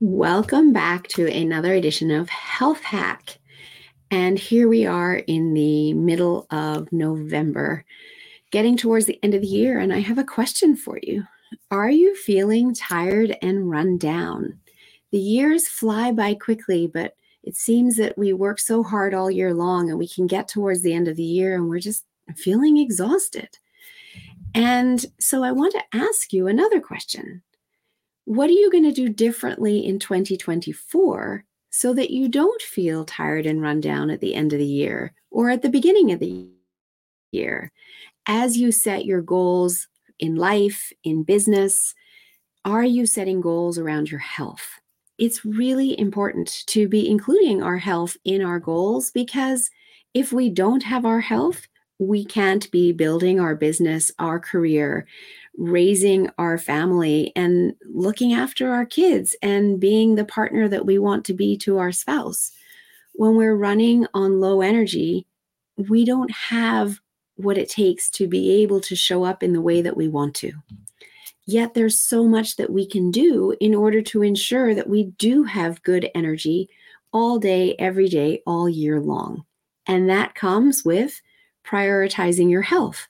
Welcome back to another edition of Health Hack. And here we are in the middle of November, getting towards the end of the year. And I have a question for you Are you feeling tired and run down? The years fly by quickly, but it seems that we work so hard all year long and we can get towards the end of the year and we're just feeling exhausted. And so I want to ask you another question what are you going to do differently in 2024 so that you don't feel tired and run down at the end of the year or at the beginning of the year? As you set your goals in life, in business, are you setting goals around your health? It's really important to be including our health in our goals because if we don't have our health, we can't be building our business, our career, raising our family and looking after our kids and being the partner that we want to be to our spouse. When we're running on low energy, we don't have what it takes to be able to show up in the way that we want to. Yet there's so much that we can do in order to ensure that we do have good energy all day, every day, all year long. And that comes with prioritizing your health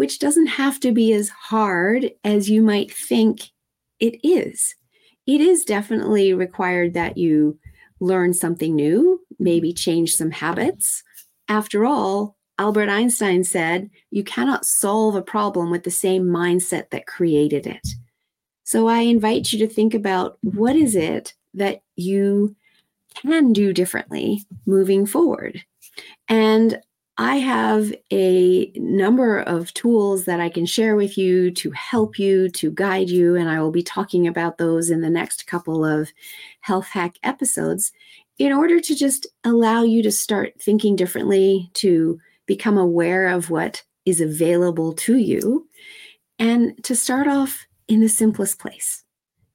which doesn't have to be as hard as you might think it is. It is definitely required that you learn something new, maybe change some habits. After all, Albert Einstein said, you cannot solve a problem with the same mindset that created it. So I invite you to think about what is it that you can do differently moving forward. And I have a number of tools that I can share with you to help you, to guide you, and I will be talking about those in the next couple of health hack episodes in order to just allow you to start thinking differently, to become aware of what is available to you, and to start off in the simplest place.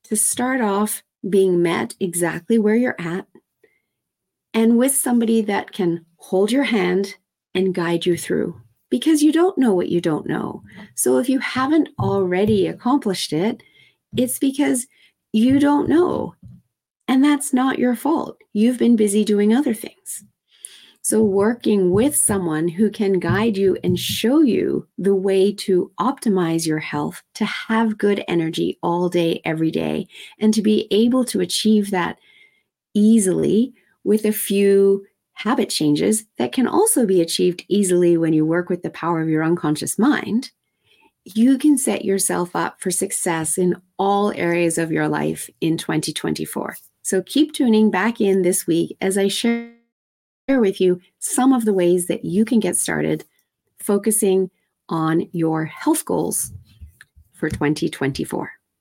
To start off being met exactly where you're at and with somebody that can hold your hand and guide you through because you don't know what you don't know. So if you haven't already accomplished it, it's because you don't know. And that's not your fault. You've been busy doing other things. So, working with someone who can guide you and show you the way to optimize your health, to have good energy all day, every day, and to be able to achieve that easily with a few habit changes that can also be achieved easily when you work with the power of your unconscious mind, you can set yourself up for success in all areas of your life in 2024. So keep tuning back in this week as I share with you some of the ways that you can get started focusing on your health goals for 2024.